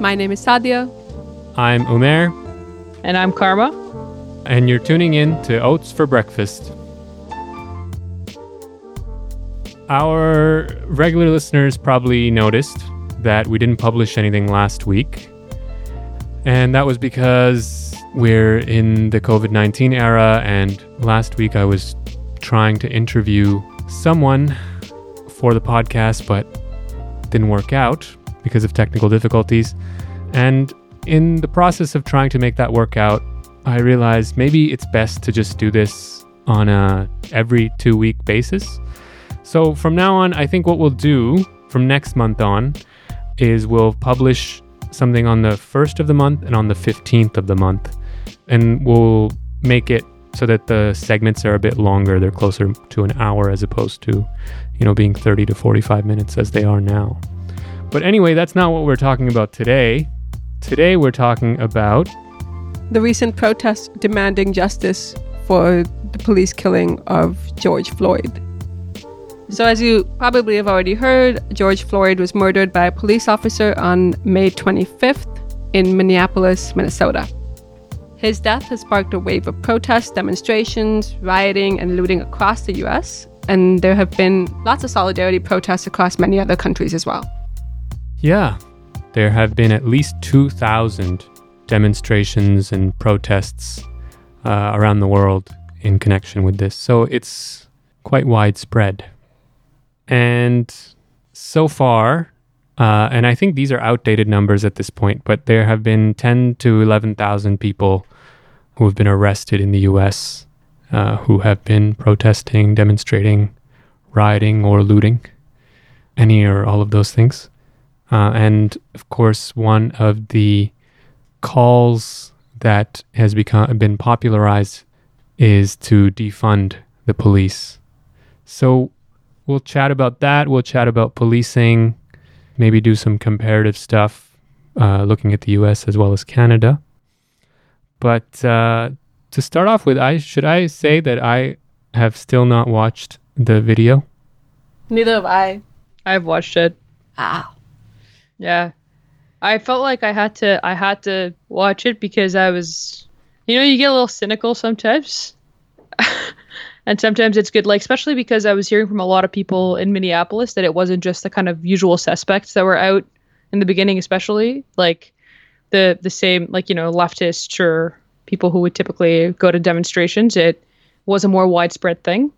My name is Sadia. I'm Umer, And I'm Karma. and you're tuning in to Oats for Breakfast. Our regular listeners probably noticed that we didn't publish anything last week. And that was because we're in the COVID 19 era, and last week I was trying to interview someone for the podcast, but didn't work out because of technical difficulties. And in the process of trying to make that work out, I realized maybe it's best to just do this on a every two week basis. So from now on, I think what we'll do from next month on is we'll publish something on the first of the month and on the 15th of the month. And we'll make it so that the segments are a bit longer. They're closer to an hour as opposed to, you know, being 30 to 45 minutes as they are now. But anyway, that's not what we're talking about today. Today we're talking about The recent protests demanding justice for the police killing of George Floyd. So, as you probably have already heard, George Floyd was murdered by a police officer on May 25th in Minneapolis, Minnesota. His death has sparked a wave of protests, demonstrations, rioting, and looting across the US, and there have been lots of solidarity protests across many other countries as well. Yeah, there have been at least 2,000 demonstrations and protests uh, around the world in connection with this. So it's quite widespread. And so far, uh, and I think these are outdated numbers at this point, but there have been 10 to 11,000 people who have been arrested in the US uh, who have been protesting, demonstrating, rioting, or looting. Any or all of those things. Uh, and of course, one of the calls that has become been popularized is to defund the police. So we'll chat about that. We'll chat about policing, maybe do some comparative stuff, uh, looking at the U.S. as well as Canada. But uh, to start off with, I should I say that I have still not watched the video. Neither have I. I've watched it. Ah. Yeah. I felt like I had to I had to watch it because I was you know, you get a little cynical sometimes. and sometimes it's good like especially because I was hearing from a lot of people in Minneapolis that it wasn't just the kind of usual suspects that were out in the beginning especially like the the same like you know leftists or people who would typically go to demonstrations it was a more widespread thing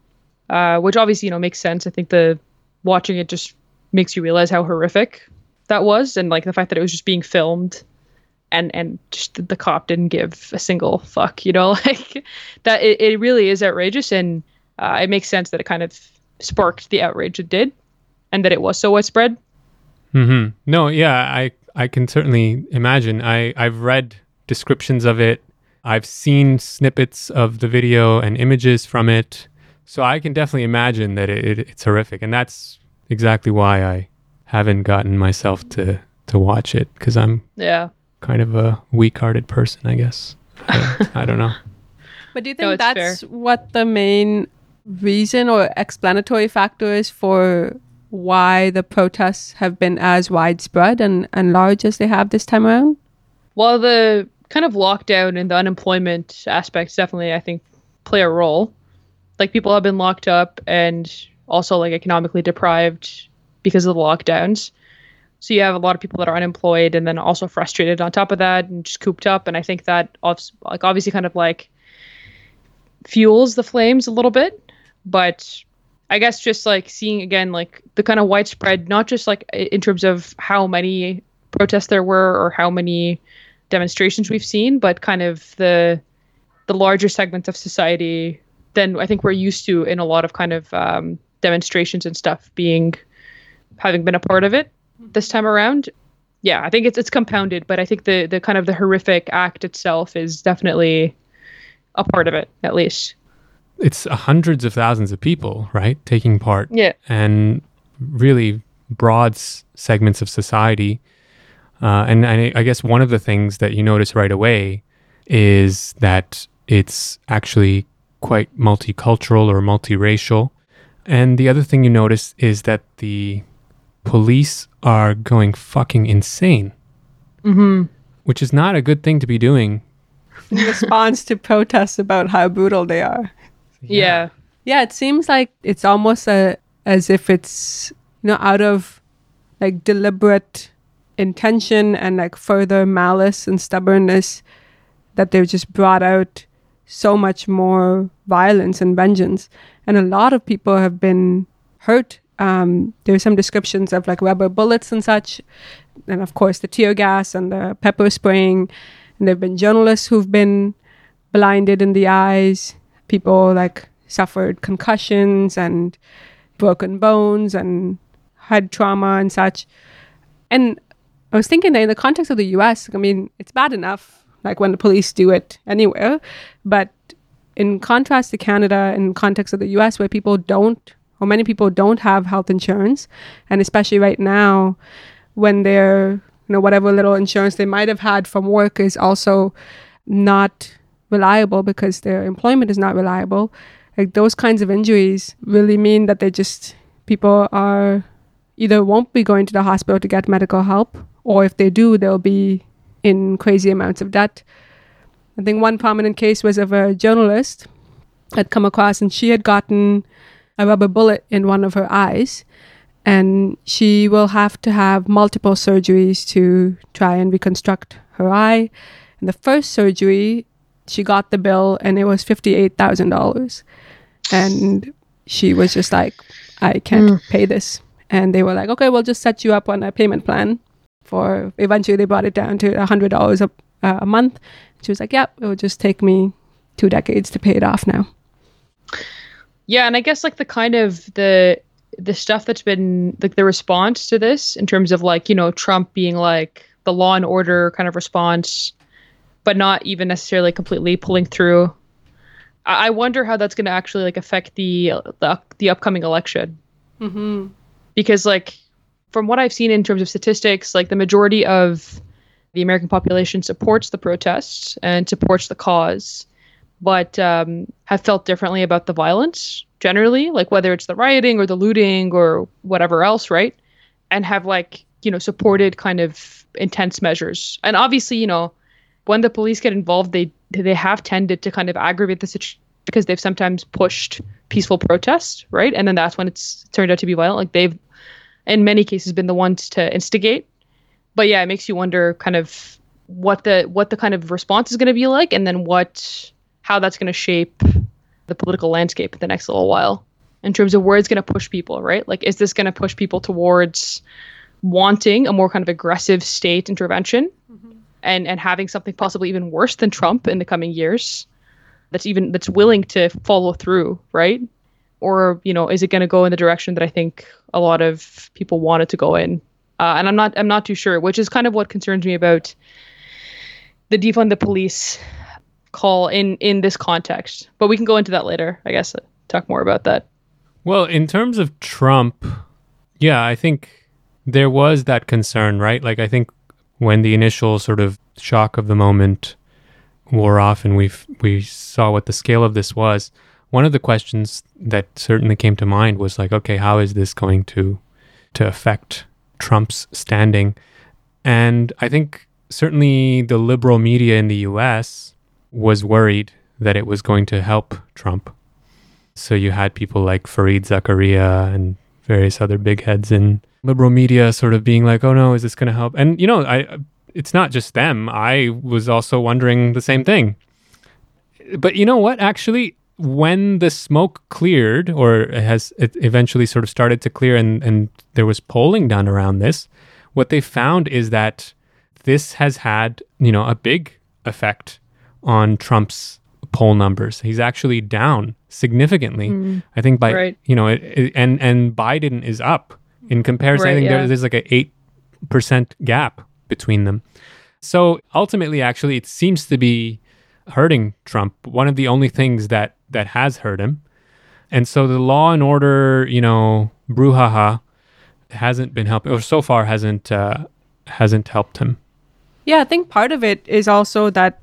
uh, which obviously you know makes sense i think the watching it just makes you realize how horrific that was and like the fact that it was just being filmed and and just the, cop didn't give a single fuck you know like that it, it really is outrageous and uh, it makes sense that it kind of sparked the outrage it did and that it was so widespread mm-hmm. No, yeah, I I can certainly imagine. I I've read descriptions of it. I've seen snippets of the video and images from it, so I can definitely imagine that it, it, it's horrific, and that's exactly why I haven't gotten myself to to watch it because I'm yeah kind of a weak-hearted person, I guess. I, I don't know. But do you think it's that's what the main reason or explanatory factor is for why the protests have been as widespread and, and large as they have this time around? Well, the kind of lockdown and the unemployment aspects definitely, I think, play a role. Like people have been locked up and also like economically deprived because of the lockdowns. So you have a lot of people that are unemployed and then also frustrated on top of that and just cooped up. And I think that like obviously kind of like fuels the flames a little bit. But I guess just like seeing again like the kind of widespread, not just like in terms of how many protests there were or how many demonstrations we've seen, but kind of the the larger segments of society than I think we're used to in a lot of kind of um, demonstrations and stuff being having been a part of it this time around. Yeah, I think it's it's compounded, but I think the the kind of the horrific act itself is definitely a part of it, at least. It's hundreds of thousands of people, right, taking part. Yeah. and really broad s- segments of society. Uh, and I, I guess one of the things that you notice right away is that it's actually quite multicultural or multiracial. And the other thing you notice is that the police are going fucking insane. Mm-hmm. which is not a good thing to be doing. in response to protests about how brutal they are. Yeah. Yeah, it seems like it's almost a, as if it's you know out of like deliberate intention and like further malice and stubbornness that they've just brought out so much more violence and vengeance, and a lot of people have been hurt. Um, there's some descriptions of like rubber bullets and such, and of course the tear gas and the pepper spraying. And there've been journalists who've been blinded in the eyes. People like suffered concussions and broken bones and head trauma and such. And I was thinking that in the context of the US, I mean, it's bad enough, like when the police do it anywhere. But in contrast to Canada, in context of the US, where people don't, or many people don't have health insurance, and especially right now, when they're, you know, whatever little insurance they might have had from work is also not reliable because their employment is not reliable. Like those kinds of injuries really mean that they just, people are either won't be going to the hospital to get medical help, or if they do, they'll be in crazy amounts of debt. I think one prominent case was of a journalist I'd come across, and she had gotten a rubber bullet in one of her eyes, and she will have to have multiple surgeries to try and reconstruct her eye. And the first surgery, she got the bill, and it was fifty-eight thousand dollars, and she was just like, "I can't mm. pay this." And they were like, "Okay, we'll just set you up on a payment plan." For eventually, they brought it down to a hundred dollars a uh, a month. She was like, "Yep, it will just take me two decades to pay it off now." Yeah, and I guess like the kind of the the stuff that's been like the response to this in terms of like, you know, Trump being like the law and order kind of response, but not even necessarily completely pulling through. I, I wonder how that's gonna actually like affect the the, the upcoming election. Mm-hmm. Because like from what I've seen in terms of statistics, like the majority of the American population supports the protests and supports the cause, but um, have felt differently about the violence generally, like whether it's the rioting or the looting or whatever else, right? And have like you know supported kind of intense measures. And obviously, you know, when the police get involved, they they have tended to kind of aggravate the situation because they've sometimes pushed peaceful protest, right? And then that's when it's turned out to be violent. Like they've, in many cases, been the ones to instigate. But yeah, it makes you wonder kind of what the what the kind of response is going to be like, and then what how that's going to shape the political landscape in the next little while in terms of where it's going to push people, right? Like, is this going to push people towards wanting a more kind of aggressive state intervention and and having something possibly even worse than Trump in the coming years? That's even that's willing to follow through, right? Or you know, is it going to go in the direction that I think a lot of people want it to go in? Uh, and I'm not I'm not too sure, which is kind of what concerns me about the defund the police call in in this context. But we can go into that later, I guess. Uh, talk more about that. Well, in terms of Trump, yeah, I think there was that concern, right? Like, I think when the initial sort of shock of the moment wore off and we we saw what the scale of this was, one of the questions that certainly came to mind was like, okay, how is this going to to affect Trump's standing? And I think certainly the liberal media in the US was worried that it was going to help Trump. So you had people like Fareed Zakaria and various other big heads in liberal media sort of being like, "Oh no, is this going to help?" And you know, I it's not just them. I was also wondering the same thing. But you know what? Actually, when the smoke cleared, or has it eventually sort of started to clear, and and there was polling done around this, what they found is that this has had you know a big effect on Trump's poll numbers. He's actually down significantly. I think by Right. you know, it, it- and and Biden is up in comparison. I Right, think there- there's like a eight percent gap between them. So ultimately, actually, it seems to be hurting Trump. One of the only things that that has hurt him, and so the law and order, you know, brouhaha, hasn't been helping, or so far hasn't uh, hasn't helped him. Yeah, I think part of it is also that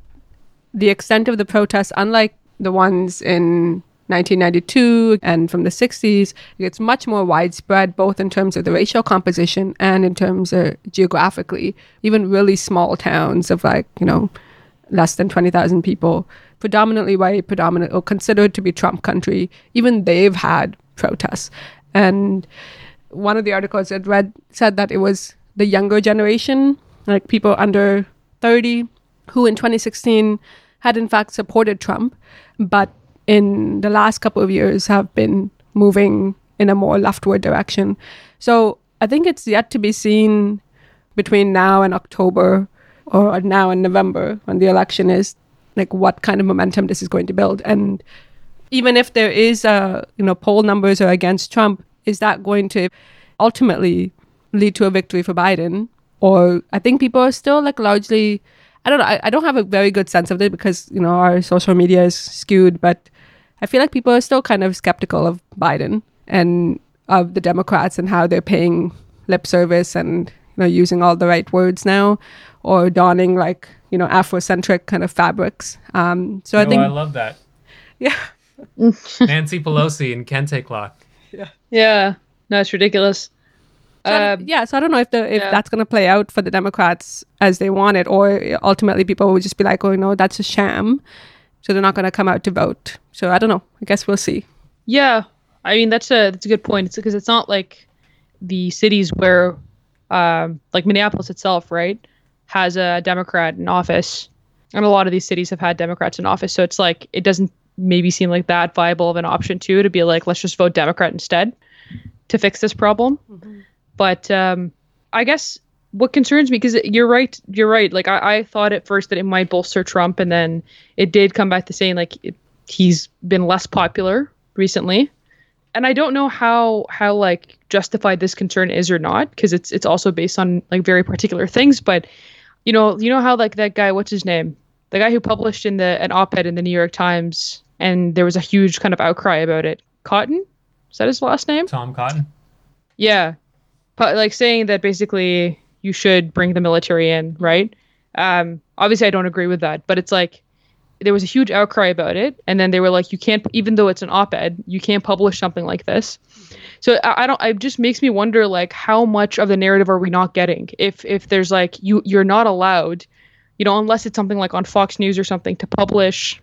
the extent of the protests, unlike the ones in 1992 and from the 60s, it's much more widespread, both in terms of the racial composition and in terms of geographically. Even really small towns of like, you know, less than 20,000 people, predominantly white, predominant or considered to be Trump country, even they've had protests. And one of the articles I'd read said that it was the younger generation, like people under 30, who in 2016 had in fact supported Trump, but in the last couple of years have been moving in a more leftward direction. So I think it's yet to be seen between now and October or now and November when the election is, like what kind of momentum this is going to build. And even if there is a, you know, poll numbers are against Trump, is that going to ultimately lead to a victory for Biden? Or I think people are still like largely I don't know. I, I don't have a very good sense of it because, you know, our social media is skewed, but I feel like people are still kind of skeptical of Biden and of the Democrats and how they're paying lip service and, you know, using all the right words now or donning like, you know, Afrocentric kind of fabrics. Um, so I Oh, think, I love that. yeah. Nancy Pelosi and Kente cloth. Yeah, no, it's ridiculous. So Um, yeah, so I don't know if the if yeah. that's going to play out for the Democrats as they want it, or ultimately people will just be like, "Oh no, that's a sham," so they're not going to come out to vote. So I don't know. I guess we'll see. Yeah, I mean that's a that's a good point. It's because it's not like the cities where, um, like Minneapolis itself, right, has a Democrat in office, and a lot of these cities have had Democrats in office. So it's like it doesn't maybe seem like that viable of an option too to be like let's just vote Democrat instead to fix this problem. But um, I guess what concerns me because you're right, you're right. Like I, I thought at first that it might bolster Trump, and then it did come back to saying like it, he's been less popular recently. And i don't know how how like justified this concern is or not because it's it's also based on like very particular things. But you know you know how like that guy what's his name? The guy who published in the an op-ed in the new york times and there was a huge kind of outcry about it. Cotton? Is that his last name? Tom Cotton. yeah like saying that basically you should bring the military in right? Um obviously i don't agree with that but it's like there was a huge outcry about it and then they were like you can't even though it's an op-ed you can't publish something like this. So I, I don't it just makes me wonder like how much of the narrative are we not getting? If if there's like you you're not allowed you know unless it's something like on fox news or something to publish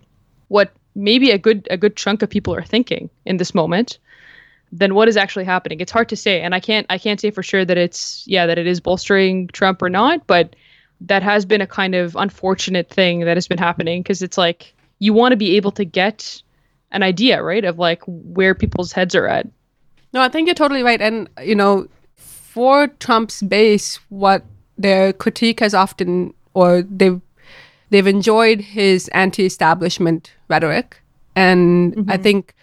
what maybe a good a good chunk of people are thinking in this moment then what is actually happening it's hard to say and i can't i can't say for sure that it's yeah that it is bolstering trump or not but that has been a kind of unfortunate thing that has been happening because it's like you want to be able to get an idea right of like where people's heads are at No, I think you're totally right. And, you know, for Trump's base, what their critique has often, or they've, they've enjoyed his anti establishment rhetoric. And mm-hmm. I think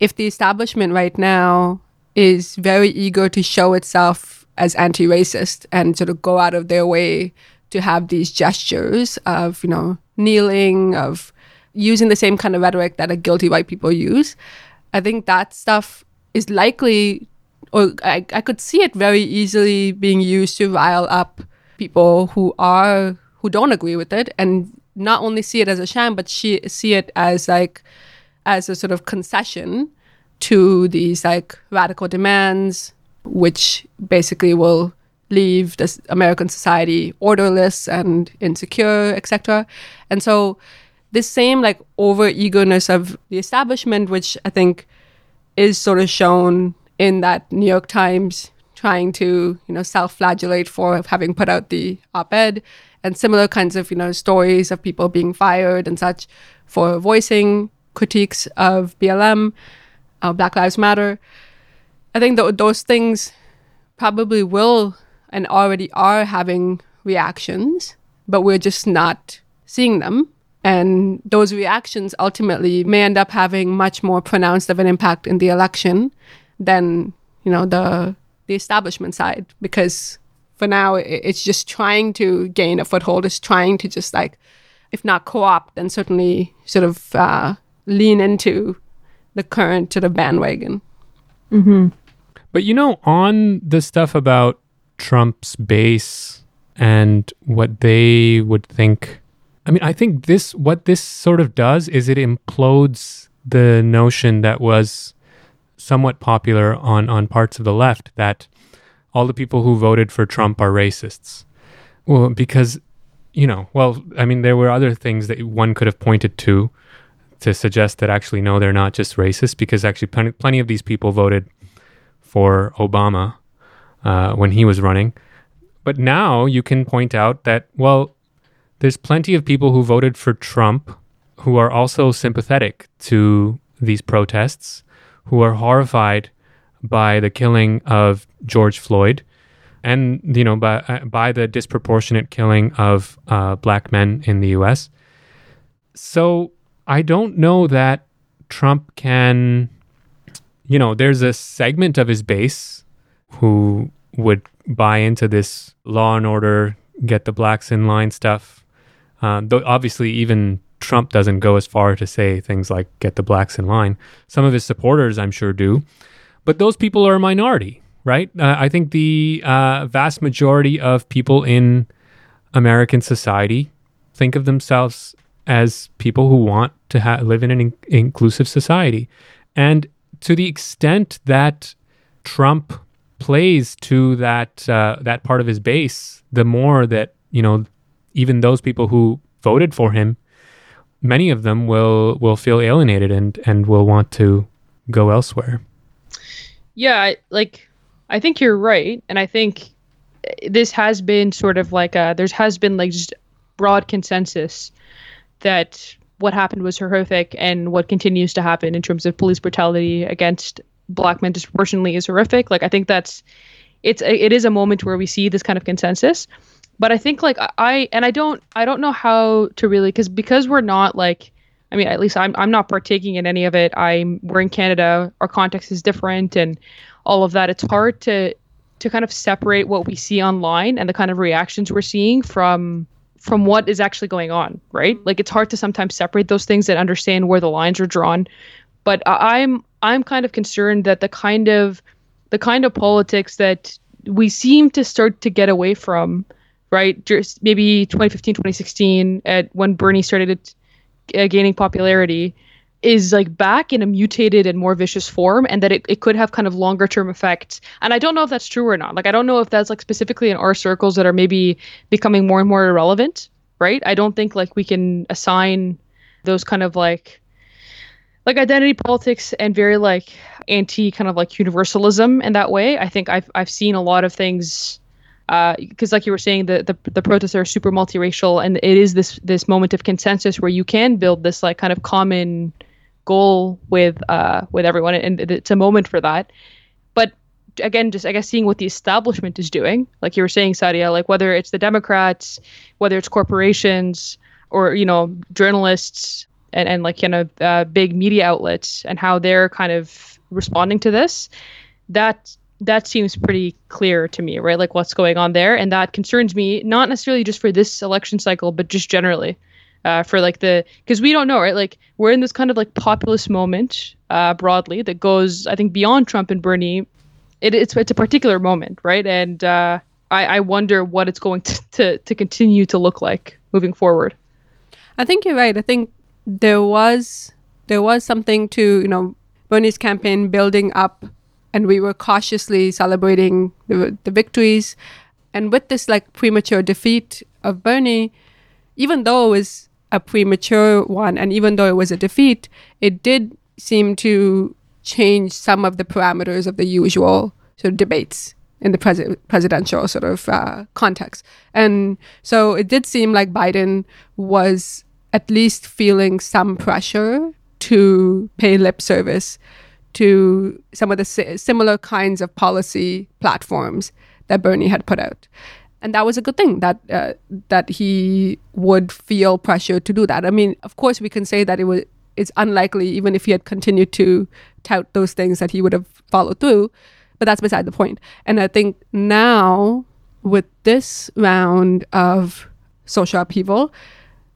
if the establishment right now is very eager to show itself as anti racist and sort of go out of their way to have these gestures of, you know, kneeling, of using the same kind of rhetoric that a guilty white people use, I think that stuff is likely, or I, I could see it very easily being used to rile up people who are who don't agree with it, and not only see it as a sham, but she, see it as like as a sort of concession to these like radical demands, which basically will leave this American society orderless and insecure, etc. And so this same like over eagerness of the establishment, which I think is sort of shown in that New York Times trying to, you know, self-flagellate for having put out the op-ed and similar kinds of, you know, stories of people being fired and such for voicing critiques of BLM, uh, Black Lives Matter. I think that those things probably will and already are having reactions, but we're just not seeing them. And those reactions ultimately may end up having much more pronounced of an impact in the election than, you know, the the establishment side. Because for now, it's just trying to gain a foothold. It's trying to just like, if not co-opt, then certainly sort of uh, lean into the current to the bandwagon. Mm-hmm. But you know, on the stuff about Trump's base and what they would think, I mean, I think this, what this sort of does is it implodes the notion that was somewhat popular on, on parts of the left that all the people who voted for Trump are racists. Well, because, you know, well, I mean, there were other things that one could have pointed to to suggest that actually, no, they're not just racist, because actually, plenty, plenty of these people voted for Obama uh, when he was running. But now you can point out that, well, there's plenty of people who voted for Trump who are also sympathetic to these protests, who are horrified by the killing of George Floyd and you know by uh, by the disproportionate killing of uh, black men in the U.S. So I don't know that Trump can, you know, there's a segment of his base who would buy into this law and order, get the blacks in line stuff. Uh, though obviously, even Trump doesn't go as far to say things like get the blacks in line. Some of his supporters, I'm sure, do. But those people are a minority, right? Uh, I think the uh, vast majority of people in American society think of themselves as people who want to ha- live in an in- inclusive society. And to the extent that Trump plays to that uh, that part of his base, the more that you know, even those people who voted for him, many of them will will feel alienated and and will want to go elsewhere. Yeah, like I think you're right, and I think this has been sort of like a there's has been like just broad consensus that what happened was horrific and what continues to happen in terms of police brutality against black men disproportionately is horrific. Like I think that's it's it is a moment where we see this kind of consensus. But I think like I and I don't I don't know how to really because because we're not like I mean at least I'm I'm not partaking in any of it. I'm we're in Canada. Our context is different and all of that. It's hard to to kind of separate what we see online and the kind of reactions we're seeing from from what is actually going on, right? Like it's hard to sometimes separate those things and understand where the lines are drawn. But I'm I'm kind of concerned that the kind of the kind of politics that we seem to start to get away from, right? Just maybe 2015, 2016, at when Bernie started uh, gaining popularity, is like back in a mutated and more vicious form and that it, it could have kind of longer term effects. And i don't know if that's true or not. Like i don't know if that's like specifically in our circles that are maybe becoming more and more irrelevant right? I don't think like we can assign those kind of like like identity politics and very like anti kind of like universalism in that way. I think i've i've seen a lot of things because uh, like you were saying the, the the protests are super multiracial and it is this this moment of consensus where you can build this like kind of common goal with uh with everyone and it's a moment for that. But again just i guess seeing what the establishment is doing like you were saying sadia like whether it's the democrats whether it's corporations or you know journalists and, and like you know uh, big media outlets and how they're kind of responding to this that that seems pretty clear to me right? Like what's going on there. And that concerns me not necessarily just for this election cycle but just generally uh, for like the because we don't know right like we're in this kind of like populist moment uh, broadly that goes I think beyond Trump and Bernie. It, it's it's a particular moment, right? And uh, I, I wonder what it's going to, to to continue to look like moving forward. I think you're right. I think there was there was something to you know Bernie's campaign building up, and we were cautiously celebrating the, the victories, and with this like premature defeat of Bernie, even though it was a premature one. And even though it was a defeat, it did seem to change some of the parameters of the usual sort of debates in the pres- presidential sort of uh, context. And so it did seem like Biden was at least feeling some pressure to pay lip service to some of the si- similar kinds of policy platforms that Bernie had put out and that was a good thing that uh, that he would feel pressure to do that. I mean, of course, we can say that it was it's unlikely, even if he had continued to tout those things, that he would have followed through. But that's beside the point. And I think now, with this round of social upheaval,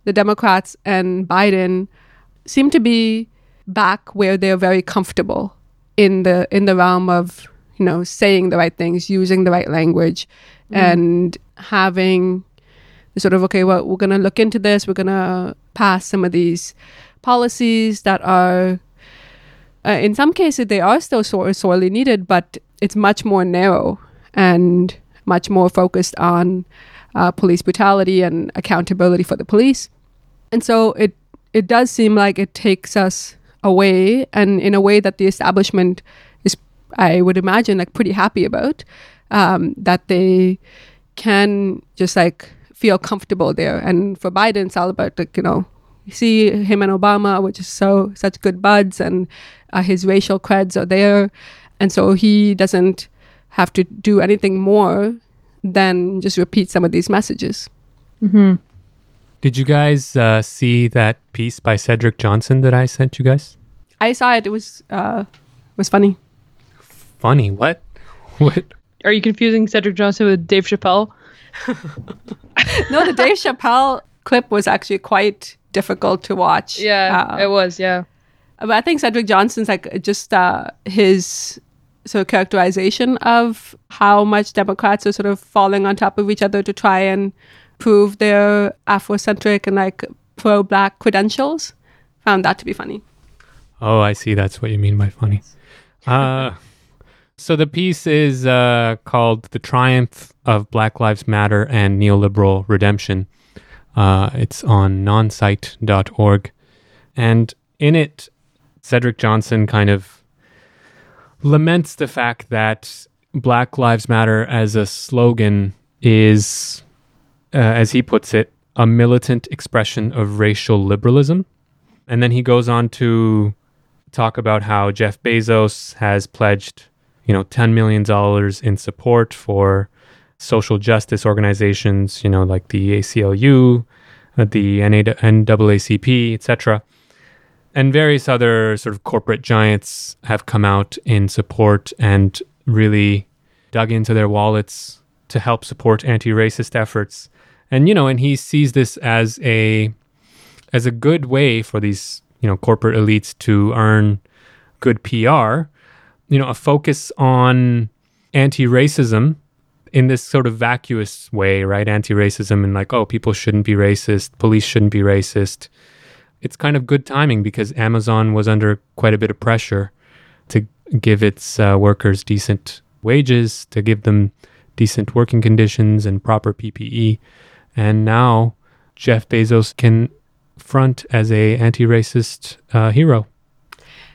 the Democrats and Biden seem to be back where they're very comfortable in the in the realm of you know saying the right things, using the right language, mm. and having sort of okay well we're going to look into this we're going to pass some of these policies that are uh, in some cases they are still sor- sorely needed, but it's much more narrow and much more focused on uh, police brutality and accountability for the police. And so it it does seem like it takes us away, and in a way that the establishment is, I would imagine, like pretty happy about, um, that they can just like feel comfortable there. And for Biden, it's all about like you know, you see him and Obama, which is so such good buds, and uh, his racial creds are there, and so he doesn't have to do anything more than just repeat some of these messages. Mm-hmm. Did you guys uh, see that piece by Cedric Johnson that I sent you guys? I saw it. It was uh, was funny. Funny. What? What? Are you confusing Cedric Johnson with Dave Chappelle? no, the Dave Chappelle clip was actually quite difficult to watch. Yeah, Uh, it was. Yeah. but I think Cedric Johnson's like just uh, his sort of characterization of how much Democrats are sort of falling on top of each other to try and prove their Afrocentric and like pro-black credentials. Found that to be funny. Oh, I see. That's what you mean by funny. Uh, so the piece is uh, called "The Triumph of Black Lives Matter and Neoliberal Redemption." Uh, it's on nonsite.org, and in it, Cedric Johnson kind of laments the fact that Black Lives Matter as a slogan is, uh, as he puts it, a militant expression of racial liberalism. And then he goes on to talk about how Jeff Bezos has pledged, you know, $10 million in support for social justice organizations, you know, like the ACLU, uh, the NA- NAACP, etc. And various other sort of corporate giants have come out in support and really dug into their wallets to help support anti-racist efforts. And you know, and he sees this as a as a good way for these, you know, corporate elites to earn good PR, you know, a focus on anti-racism in this sort of vacuous way, right? Anti-racism and like, oh, people shouldn't be racist, police shouldn't be racist. It's kind of good timing because Amazon was under quite a bit of pressure to give its uh, workers decent wages, to give them decent working conditions and proper PPE. And now Jeff Bezos can front as a anti-racist uh, hero.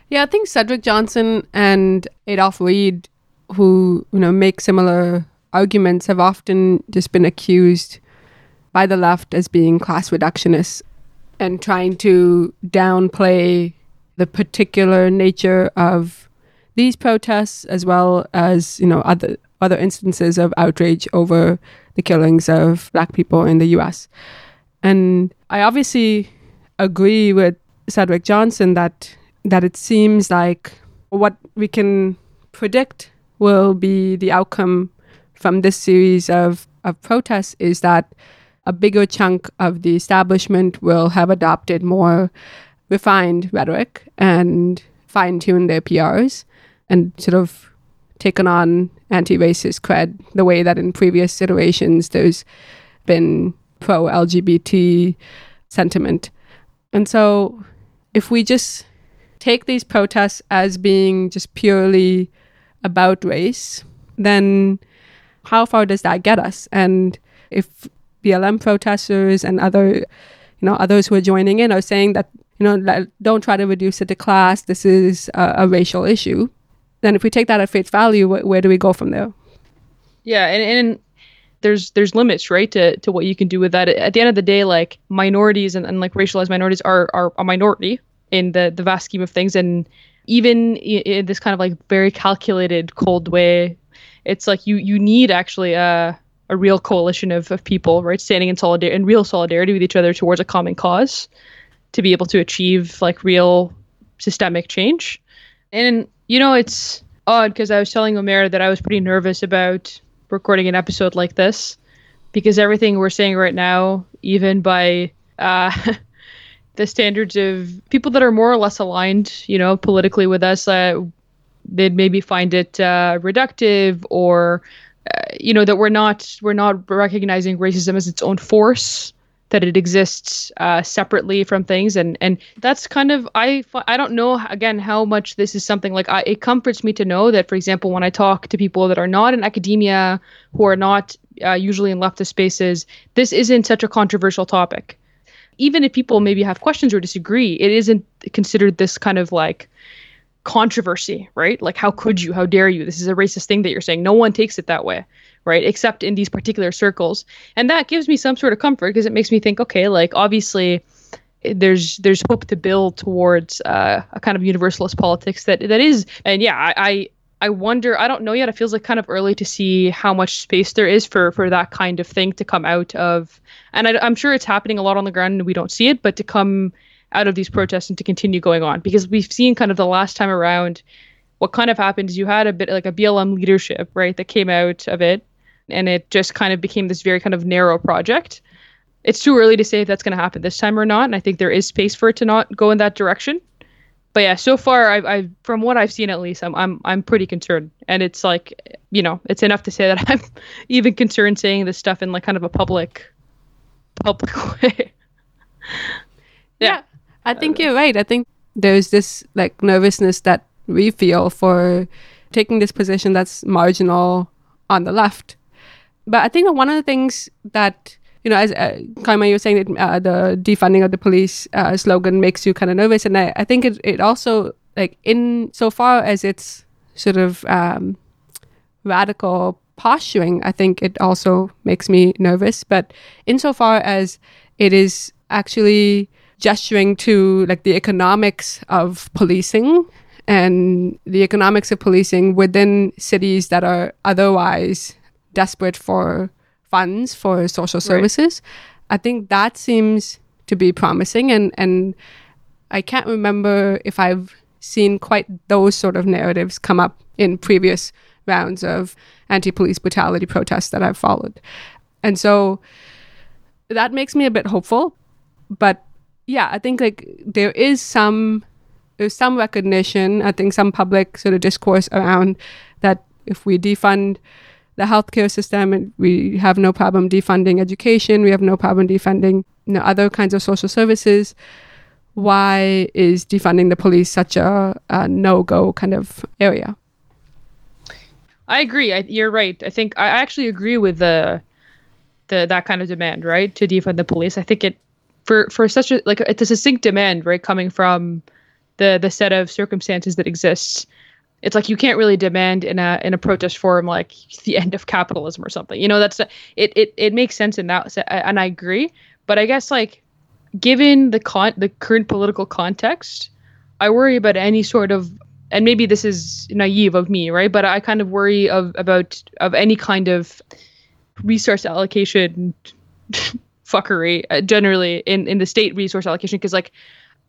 Yeah, I think Cedric Johnson and Adolph Reed, who you know make similar arguments, have often just been accused by the left as being class reductionists and trying to downplay the particular nature of these protests, as well as you know other other instances of outrage over the killings of black people in the U.S. And I obviously agree with Cedric Johnson that that it seems like what we can predict will be the outcome from this series of, of protests is that a bigger chunk of the establishment will have adopted more refined rhetoric and fine tuned their PRs and sort of taken on anti racist cred the way that in previous iterations there's been pro LGBT sentiment. And so if we just take these protests as being just purely about race, then how far does that get us? And if BLM protesters and other, you know, others who are joining in are saying that, you know, don't try to reduce it to class, this is a, a racial issue, then if we take that at face value, wh- where do we go from there? Yeah, and, and there's there's limits, right, to, to what you can do with that. At the end of the day, like minorities and, and like racialized minorities are, are a minority in the the vast scheme of things, and even in, this kind of like very calculated, cold way, it's like you you need actually a a real coalition of, of people, right, standing in solidarity in real solidarity with each other towards a common cause to be able to achieve like real systemic change. And you know, it's odd because I was telling Umer that I was pretty nervous about recording an episode like this because everything we're saying right now, even by uh, the standards of people that are more or less aligned, you know, politically with us, uh, they'd maybe find it uh, reductive or, uh, you know, that we're not we're not recognizing racism as its own force that it exists uh, separately from things. And and that's kind of i i don't know again how much this is something like I, it comforts me to know that for example when i talk to people that are not in academia who are not uh, usually in leftist spaces this isn't such a controversial topic even if people maybe have questions or disagree it isn't considered this kind of like controversy right like how could you how dare you this is a racist thing that you're saying no one takes it that way right? Except in these particular circles. And that gives me some sort of comfort because it makes me think, okay, like obviously there's there's hope to build towards uh, a kind of universalist politics that that is and yeah I, I wonder I don't know yet. It feels like kind of early to see how much space there is for for that kind of thing to come out of. And I, I'm sure it's happening a lot on the ground and we don't see it but to come out of these protests and to continue going on. Because we've seen kind of the last time around what kind of happened is you had a bit like a BLM leadership right that came out of it. And it just kind of became this very kind of narrow project. It's too early to say if that's going to happen this time or not, and I think there is space for it to not go in that direction. But yeah, so far, I've, I've from what I've seen at least, I'm I'm I'm pretty concerned, and it's like, you know, it's enough to say that I'm even concerned saying this stuff in like kind of a public, public way. yeah. yeah, I think uh, you're right. I think there's this like nervousness that we feel for taking this position that's marginal on the left but I think that one of the things that you know, as uh, Kaima, you were saying that uh, the defunding of the police uh, slogan makes you kind of nervous, and I, I think it it also like in so far as it's sort of um, radical posturing, I think it also makes me nervous. But insofar as it is actually gesturing to like the economics of policing and the economics of policing within cities that are otherwise desperate for funds for social services. Right. I think that seems to be promising and and I can't remember if I've seen quite those sort of narratives come up in previous rounds of anti-police brutality protests that I've followed. And so that makes me a bit hopeful. But yeah, I think like there is some there's some recognition, I think some public sort of discourse around that if we defund the healthcare system. And we have no problem defunding education. We have no problem defunding you know, other kinds of social services. Why is defunding the police such a, a no-go kind of area? I agree. I, you're right. I think I actually agree with the the that kind of demand, right, to defund the police. I think it for for such a like it's a succinct demand, right, coming from the the set of circumstances that exists it's like you can't really demand in a in a protest forum like the end of capitalism or something. You know, that's it. It it makes sense in that, and I agree. But I guess like given the con the current political context, I worry about any sort of and maybe this is naive of me, right? But I kind of worry of about of any kind of resource allocation fuckery uh, generally in in the state resource allocation because like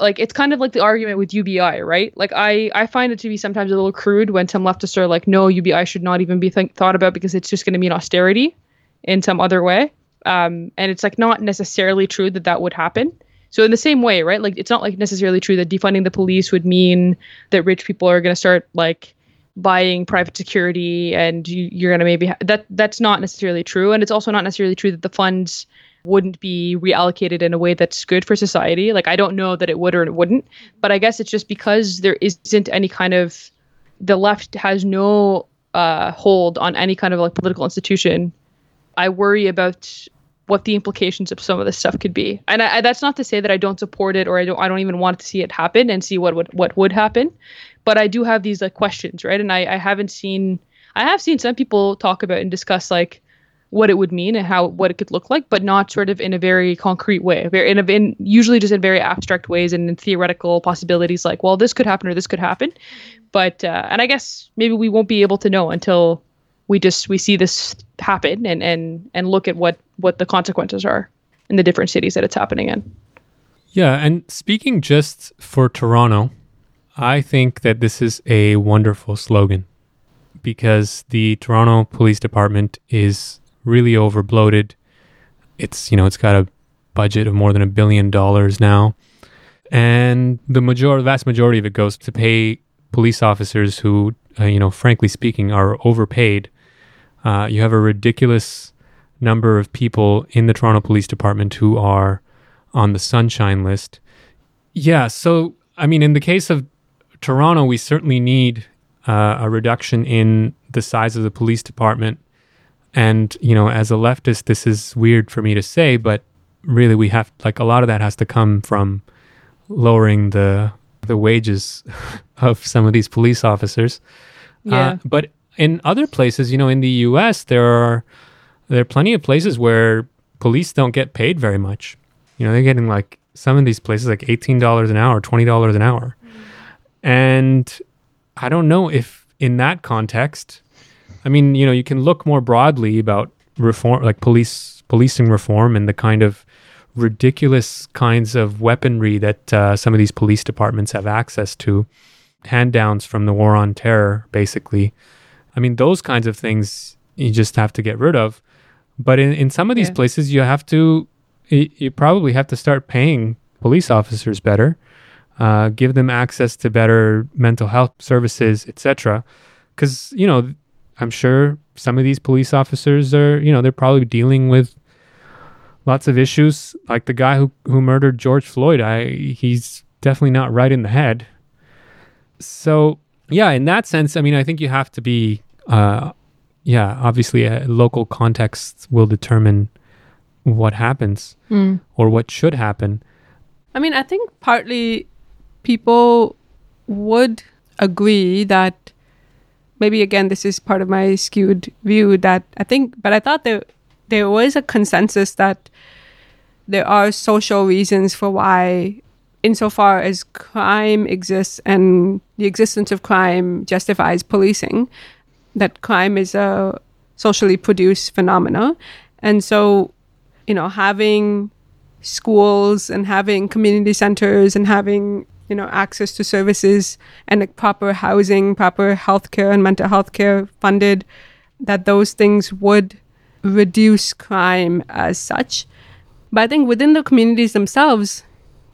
like it's kind of like the argument with UBI, right? Like I I find it to be sometimes a little crude when some leftists are like, no, UBI should not even be th- thought about because it's just going to mean austerity in some other way. Um, and it's like not necessarily true that that would happen. So in the same way, right? Like it's not like necessarily true that defunding the police would mean that rich people are going to start like buying private security and you, are going to maybe ha- that that's not necessarily true and it's also not necessarily true that the funds wouldn't be reallocated in a way that's good for society. Like I don't know that it would or it wouldn't, but I guess it's just because there isn't any kind of the left has no uh, hold on any kind of like political institution. I worry about what the implications of some of this stuff could be. And I, I, that's not to say that I don't support it or I don't I don't even want to see it happen and see what would what would happen. But I do have these like questions, right? And I, I haven't seen I have seen some people talk about and discuss like what it would mean and how what it could look like, but not sort of in a very concrete way. In, a, in usually just in very abstract ways and in theoretical possibilities like, well, this could happen or this could happen. But uh, and I guess maybe we won't be able to know until we just we see this happen and and and look at what what the consequences are in the different cities that it's happening in. Yeah, and speaking just for Toronto, I think that this is a wonderful slogan because the Toronto Police Department is really over bloated. It's, you know, it's got a budget of more than a billion dollars now. And the major, vast majority of it goes to pay police officers who, uh, you know, frankly speaking, are overpaid. Uh, you have a ridiculous number of people in the Toronto Police Department who are on the sunshine list. Yeah, so I mean, in the case of Toronto, we certainly need uh, a reduction in the size of the police department. And, you know, as a leftist, this is weird for me to say, but really we have, like, a lot of that has to come from lowering the the wages of some of these police officers. Yeah. Uh, but in other places, you know, in the U.S., there are there are plenty of places where police don't get paid very much. You know, they're getting like some of these places like eighteen dollars an hour, twenty dollars an hour, and I don't know if in that context, I mean, you know, you can look more broadly about reform, like police policing reform, and the kind of ridiculous kinds of weaponry that uh, some of these police departments have access to, hand-downs from the war on terror, basically. I mean, those kinds of things you just have to get rid of. But in, in some of these Yeah. places, you have to, you, you probably have to start paying police officers better, uh, give them access to better mental health services, etc. Because you know, I'm sure some of these police officers are, you know, they're probably dealing with lots of issues. Like the guy who who murdered George Floyd, I he's definitely not right in the head. So yeah, in that sense, I mean, I think you have to be, uh, yeah, obviously, a local context will determine what happens Mm. or what should happen. I mean, I think partly people would agree that maybe again this is part of my skewed view that I think but I thought there there was a consensus that there are social reasons for why insofar as crime exists and the existence of crime justifies policing that crime is a socially produced phenomena. And so you know having schools and having community centers and having you know access to services and like, proper housing proper healthcare and mental health care funded that those things would reduce crime as such. But i think within the communities themselves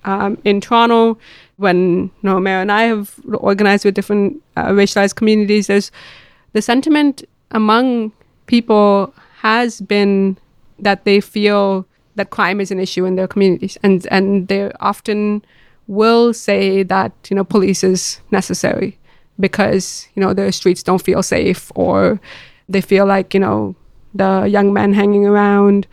um, in toronto when Umer and i have organized with different uh, racialized communities there's the sentiment among people has been that they feel that crime is an issue in their communities. And and they often will say that you know police is necessary because you know their streets don't feel safe or they feel like you know the young men hanging around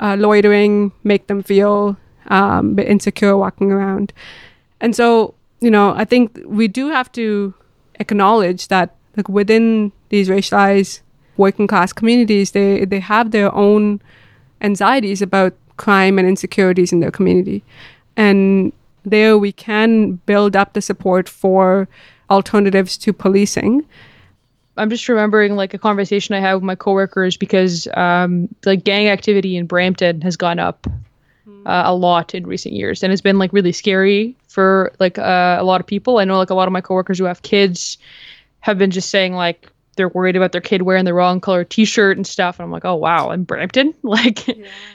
uh, loitering make them feel um, bit insecure walking around and so you know i think we do have to acknowledge that like within these racialized working class communities they they have their own anxieties about crime and insecurities in their community. And there we can build up the support for alternatives to policing. I'm just remembering like a conversation I had with my coworkers because um, the gang activity in Brampton has gone up uh, a lot in recent years, and it's been like really scary for like uh, a lot of people. I know like a lot of my coworkers who have kids have been just saying like they're worried about their kid wearing the wrong color T-shirt and stuff, and I'm like, oh wow, in Brampton, like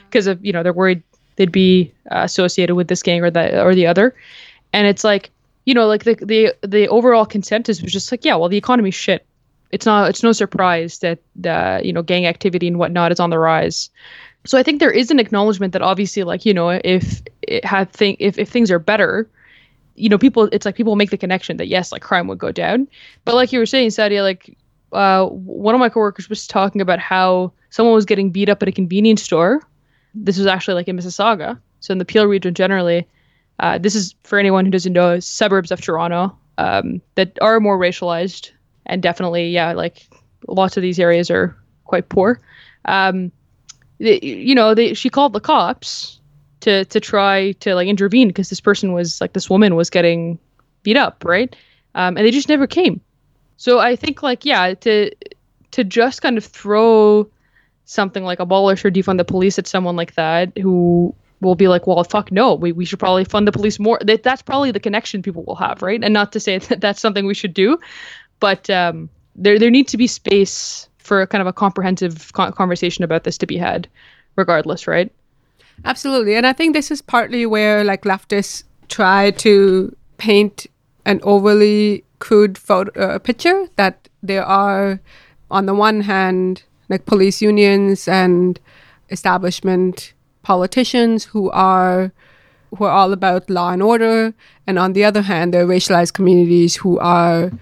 because of you know they're worried they'd be uh, associated with this gang or that or the other, and it's like you know like the the the overall consensus was just like yeah, well the economy's shit it's not it's no surprise that uh, you know gang activity and whatnot is on the rise. So I think there is an acknowledgement that obviously like you know if it had thing if if things are better, you know people it's like people make the connection that yes like crime would go down. But like you were saying, Sadia, like uh, one of my coworkers was talking about how someone was getting beat up at a convenience store. This was actually like in Mississauga, so in the Peel region generally. Uh, this is for anyone who doesn't know suburbs of Toronto um, that are more racialized and definitely yeah like lots of these areas are quite poor. Um they, you know they she called the cops to to try to like intervene because this person was like this woman was getting beat up right? Um and they just never came. So i think like yeah to to just kind of throw something like abolish or defund the police at someone like that who will be like well fuck no we, we should probably fund the police more that, that's probably the connection people will have right and not to say that that's something we should do but um, there there needs to be space for kind of a comprehensive con- conversation about this to be had, regardless, right? Absolutely. And I think this is partly where like leftists try to paint an overly crude photo uh, picture that there are on the one hand like police unions and establishment politicians who are who are all about law and order, and on the other hand, there are racialized communities who are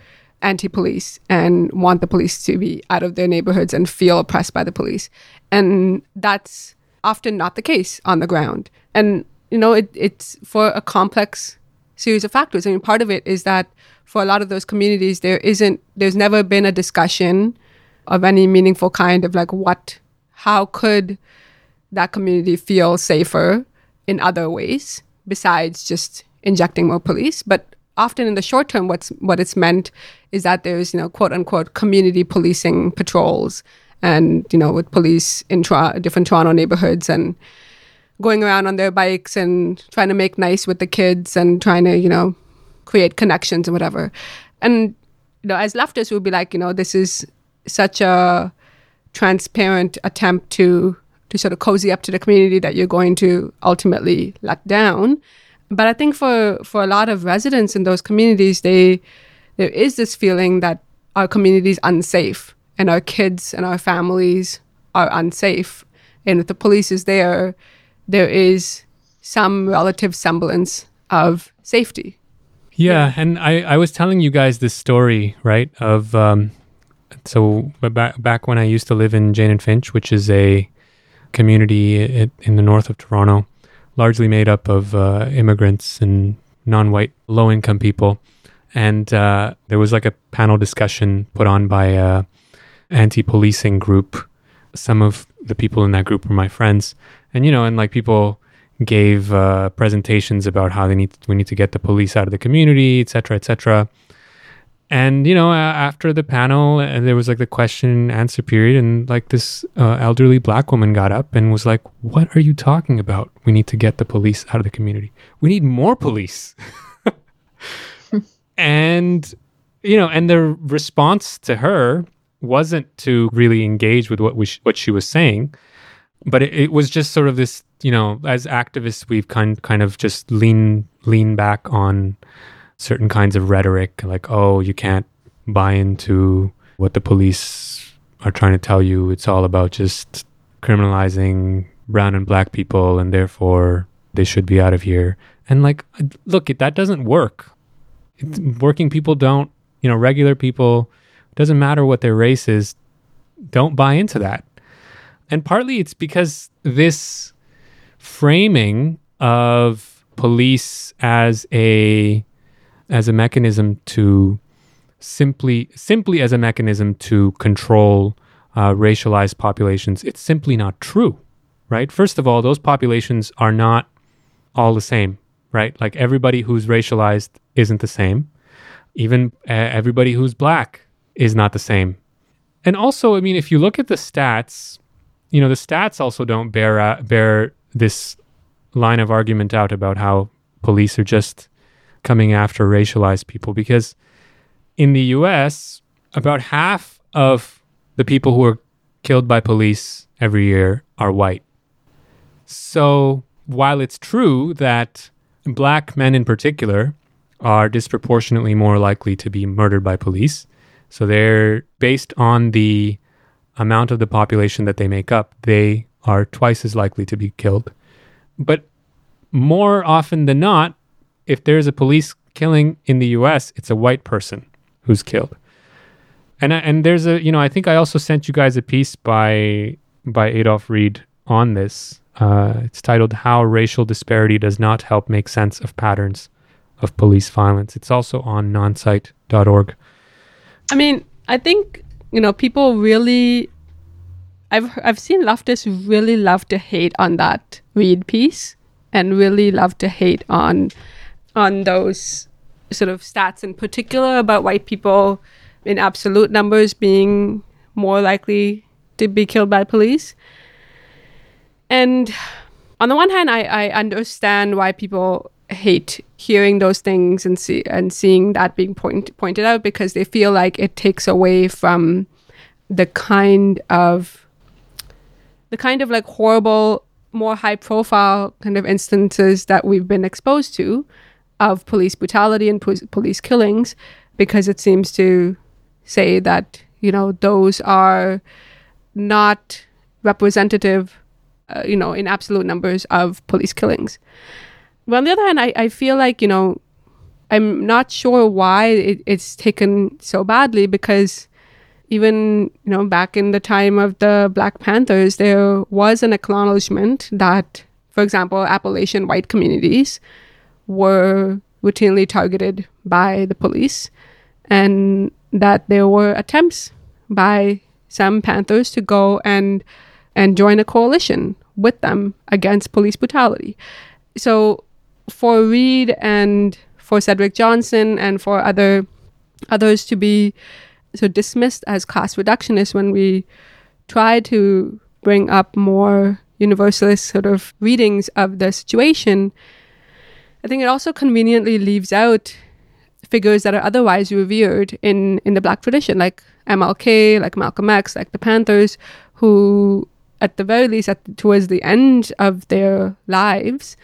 anti-police and want the police to be out of their neighborhoods and feel oppressed by the police, and that's often not the case on the ground. And you know, it, it's for a complex series of factors. I mean, part of it is that for a lot of those communities, there isn't, there's never been a discussion of any meaningful kind of like what, how could that community feel safer in other ways besides just injecting more police. But often in the short term, what's what it's meant is that there's you know quote unquote community policing patrols and you know with police in tra- different Toronto neighborhoods and going around on their bikes and trying to make nice with the kids and trying to you know create connections and whatever. And you know, as leftists, we'd be like, you know, this is such a transparent attempt to to sort of cozy up to the community that you're going to ultimately let down. But I think for for a lot of residents in those communities, they there is this feeling that our community is unsafe and our kids and our families are unsafe. And if the police is there, there is some relative semblance of safety. Yeah, and I, I was telling you guys this story, right? Of um, so back back when I used to live in Jane and Finch, which is a community in the north of Toronto, largely made up of uh, immigrants and non-white, low-income people, and uh, there was like a panel discussion put on by a anti-policing group. Some of the people in that group were my friends, and you know, and like people gave uh, presentations about how they need to, we need to get the police out of the community, etc., etc. And you know, after the panel, uh, there was like the question and answer period, and like this uh, elderly black woman got up and was like, "What are you talking about? We need to get the police out of the community. We need more police." and you know, and the response to her wasn't to really engage with what we sh- what she was saying but it, it, was just sort of this you know as activists we've kind kind of just lean lean back on certain kinds of rhetoric like oh you can't buy into what the police are trying to tell you. It's all about just criminalizing brown and black people and therefore they should be out of here. And like look that doesn't work. It's, working people don't you know regular people doesn't matter what their race is don't buy into that. And partly it's because this framing of police as a as a mechanism to simply simply as a mechanism to control uh, racialized populations. It's simply not true right? First of all those populations are not all the same right? Like everybody who's racialized isn't the same. Even uh, everybody who's black is not the same. And also i mean if you look at the stats you know, the stats also don't bear uh, bear this line of argument out about how police are just coming after racialized people because in the US, about half of the people who are killed by police every year are white. So, while it's true that black men in particular are disproportionately more likely to be murdered by police, so they're based on the amount of the population that they make up, they are twice as likely to be killed. But more often than not, if there's a police killing in the US, it's a white person who's killed. And and there's a you know I think I also sent you guys a piece by by Adolph Reed on this. Uh, it's titled "How Racial Disparity Does Not Help Make Sense of Patterns of Police Violence." It's also on nonsite.org. I mean, I think you know, people really I've I've seen leftists really love to hate on that Reed piece and really love to hate on on those sort of stats in particular about white people in absolute numbers being more likely to be killed by police. And on the one hand, I, I understand why people hate hearing those things and see and seeing that being point, pointed out because they feel like it takes away from the kind of the kind of like horrible more high profile kind of instances that we've been exposed to of police brutality and po- police killings because it seems to say that you know those are not representative, uh, you know, in absolute numbers of police killings. But on the other hand, I, I feel like, you know, I'm not sure why it, it's taken so badly because even, you know, back in the time of the Black Panthers, there was an acknowledgement that, for example, Appalachian white communities were routinely targeted by the police and that there were attempts by some Panthers to go and and join a coalition with them against police brutality. So for Reed and for Cedric Johnson and for other others to be so dismissed as class reductionists when we try to bring up more universalist sort of readings of the situation, I think it also conveniently leaves out figures that are otherwise revered in, in the black tradition, like MLK, like Malcolm X, like the Panthers, who, at the very least, at, towards the end of their lives,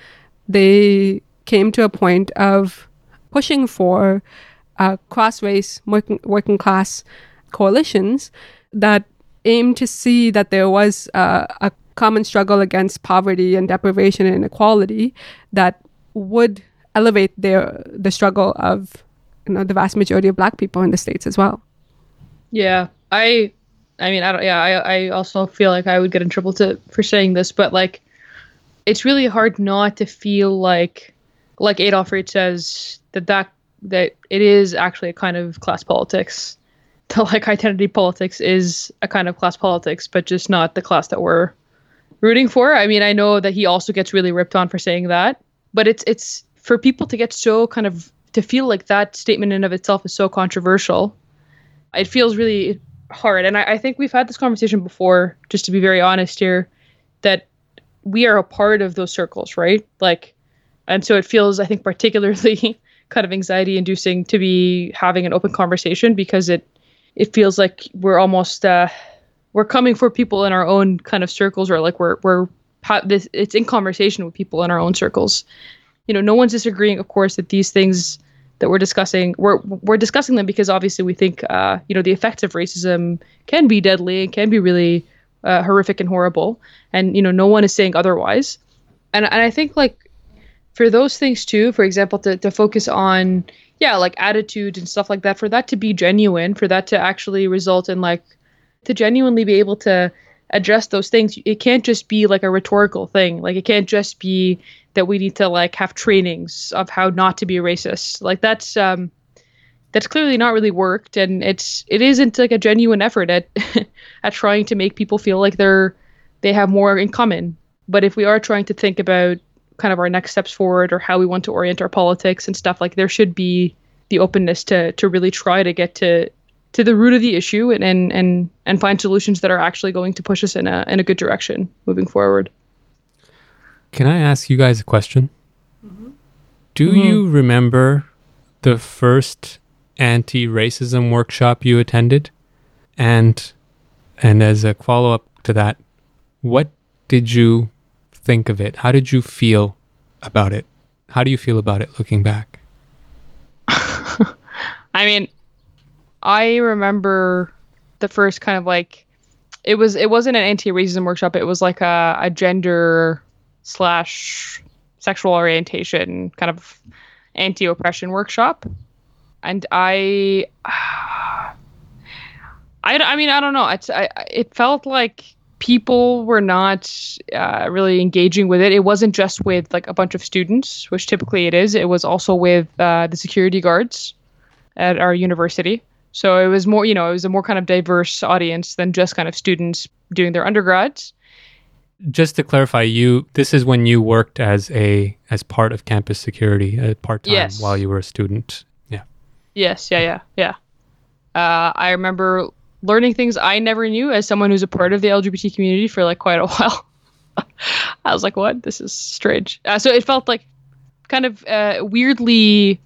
they came to a point of pushing for uh, cross race, working, working class coalitions that aimed to see that there was uh, a common struggle against poverty and deprivation and inequality that would elevate their the struggle of you know the vast majority of black people in the states as well. Yeah i i mean i don't yeah i i also feel like i would get in trouble to for saying this but like it's really hard not to feel like like adolph reed says that that that it is actually a kind of class politics. The like identity politics is a kind of class politics but just not the class that we're rooting for. I mean i know that he also gets really ripped on for saying that but it's it's for people to get so kind of to feel like that statement in of itself is so controversial it feels really hard. And I, I think we've had this conversation before just to be very honest here that we are a part of those circles right? Like and so it feels i think particularly kind of anxiety inducing to be having an open conversation because it it feels like we're almost uh we're coming for people in our own kind of circles or like we're we're this it's in conversation with people in our own circles. You know no one's disagreeing of course that these things that we're discussing we're we're discussing them because obviously we think uh you know the effects of racism can be deadly and can be really uh, horrific and horrible. And you know no one is saying otherwise. And and i think like for those things too for example to, to focus on yeah like attitudes and stuff like that for that to be genuine for that to actually result in like to genuinely be able to address those things. It can't just be like a rhetorical thing. Like it can't just be that we need to like have trainings of how not to be racist. Like that's um that's clearly not really worked and it's it isn't like a genuine effort at at trying to make people feel like they're they have more in common. But if we are trying to think about kind of our next steps forward or how we want to orient our politics and stuff like there should be the openness to to really try to get to to the root of the issue and and and, and find solutions that are actually going to push us in a in a good direction moving forward. Can I ask you guys a question? Mm-hmm. Do mm-hmm. you remember the first anti-racism workshop you attended? And and as a follow-up to that, what did you think of it? How did you feel about it? How do you feel about it looking back? I mean, I remember the first kind of like it was it wasn't an anti-racism workshop. It was like a, a gender slash sexual orientation kind of anti-oppression workshop, and I. I, I mean I don't know it's I it felt like people were not uh, really engaging with it. It wasn't just with like a bunch of students, which typically it is. It was also with uh, the security guards at our university. So it was more, you know, it was a more kind of diverse audience than just kind of students doing their undergrads. Just to clarify, you this is when you worked as a as part of campus security at uh, part time yes. while you were a student. Yeah. Yes. Yeah. Yeah. Yeah. Uh, I remember learning things I never knew as someone who's a part of the LGBT community for like quite a while. I was like, "What? This is strange." Uh, so it felt like kind of uh, weirdly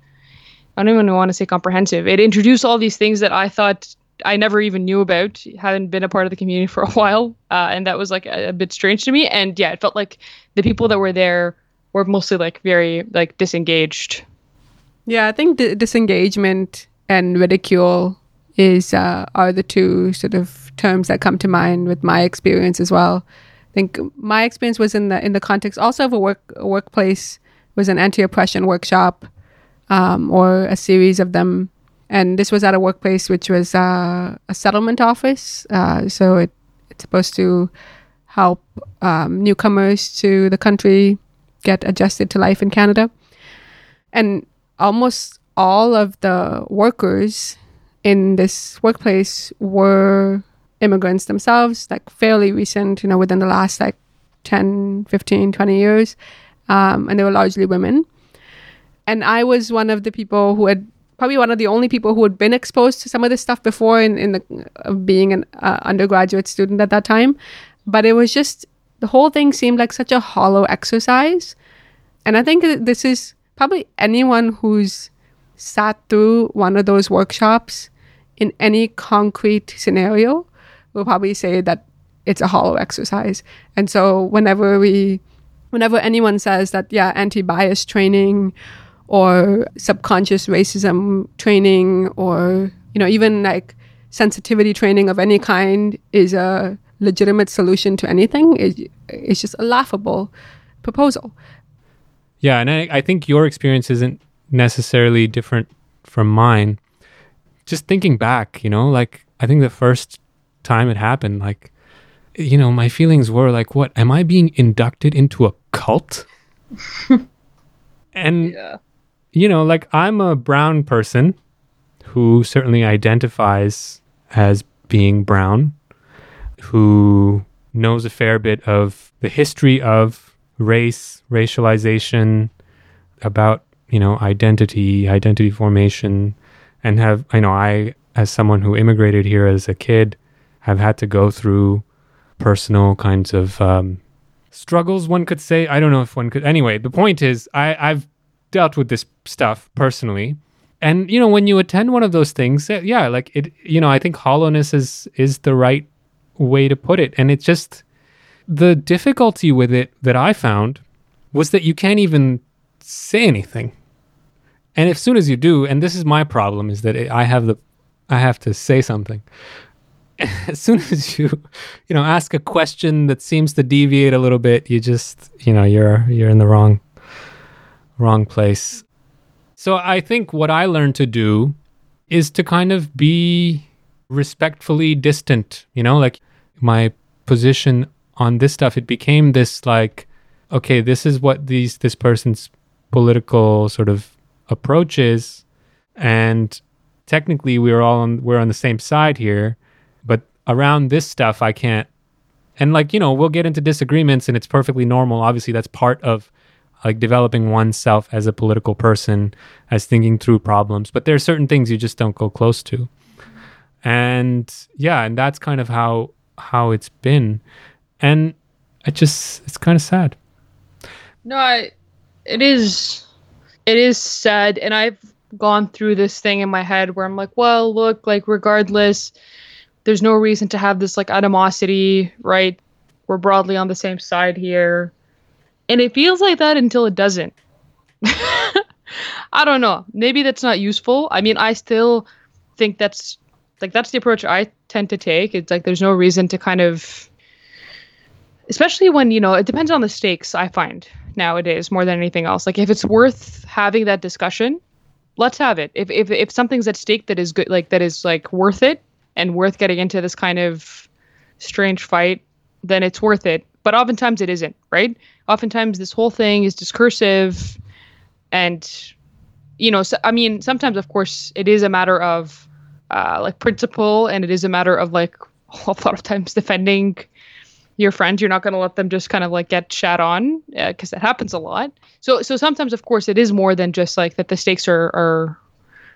I don't even want to say comprehensive. It introduced all these things that I thought I never even knew about, hadn't been a part of the community for a while, uh, and that was like a, a, bit strange to me. And yeah, it felt like the people that were there were mostly like very like disengaged. Yeah, I think d- disengagement and ridicule is uh, are the two sort of terms that come to mind with my experience as well. I think my experience was in the in the context also of a work a workplace was an anti-oppression workshop um, or a series of them, and this was at a workplace which was uh, a settlement office. Uh, so it, it's supposed to help um, newcomers to the country get adjusted to life in Canada, and almost all of the workers in this workplace were immigrants themselves, like fairly recent, you know, within the last like 10, 15, 20 years. Um, and they were largely women. And I was one of the people who had probably one of the only people who had been exposed to some of this stuff before in, in the uh, being an uh, undergraduate student at that time. But it was just the whole thing seemed like such a hollow exercise. And I think this is probably anyone who's sat through one of those workshops in any concrete scenario will probably say that it's a hollow exercise. And so whenever we whenever anyone says that yeah, anti-bias training or subconscious racism training or you know even like sensitivity training of any kind is a legitimate solution to anything it, it's just a laughable proposal yeah and I, I think your experience isn't necessarily different from mine just thinking back, you know, like I think the first time it happened, like, you know, my feelings were like, what? Am I being inducted into a cult? and, yeah. You know, like I'm a brown person who certainly identifies as being brown, who knows a fair bit of the history of race, racialization, about, you know, identity, identity formation and have I know I as someone who immigrated here as a kid have had to go through personal kinds of um, struggles one could say. I don't know if one could anyway the point is i i've dealt with this stuff personally. And you know when you attend one of those things eh, yeah like it you know i think hollowness is is the right way to put it. And it's just the difficulty with it that i found was that you can't even say anything. And as soon as you do, and this is my problem, is that I have the, I have to say something. As soon as you, you know, ask a question that seems to deviate a little bit, you just, you know, you're you're in the wrong, wrong place. So I think what I learned to do is to kind of be respectfully distant. You know, like my position on this stuff, it became this like, okay, this is what these this person's political sort of approaches and technically we're all on we're on the same side here but around this stuff i can't and like you know we'll get into disagreements and it's perfectly normal obviously that's part of like developing oneself as a political person as thinking through problems. But there are certain things you just don't go close to. And yeah and that's kind of how how it's been. And it just it's kind of sad. No i it is it is sad. And i've gone through this thing in my head where i'm like well look like regardless there's no reason to have this like animosity right? We're broadly on the same side here and it feels like that until it doesn't. I don't know. Maybe that's not useful. I mean i still think that's like that's the approach i tend to take. It's like there's no reason to kind of especially when you know it depends on the stakes i find nowadays more than anything else. Like if it's worth having that discussion let's have it. If if, if something's at stake that is good like that is like worth it and worth getting into this kind of strange fight then it's worth it but oftentimes it isn't right? Oftentimes this whole thing is discursive and you know so, i mean sometimes of course it is a matter of uh, like principle and it is a matter of like a lot of times defending your friends. You're not going to let them just kind of like get shat on because uh, that happens a lot. So so sometimes of course it is more than just like that the stakes are are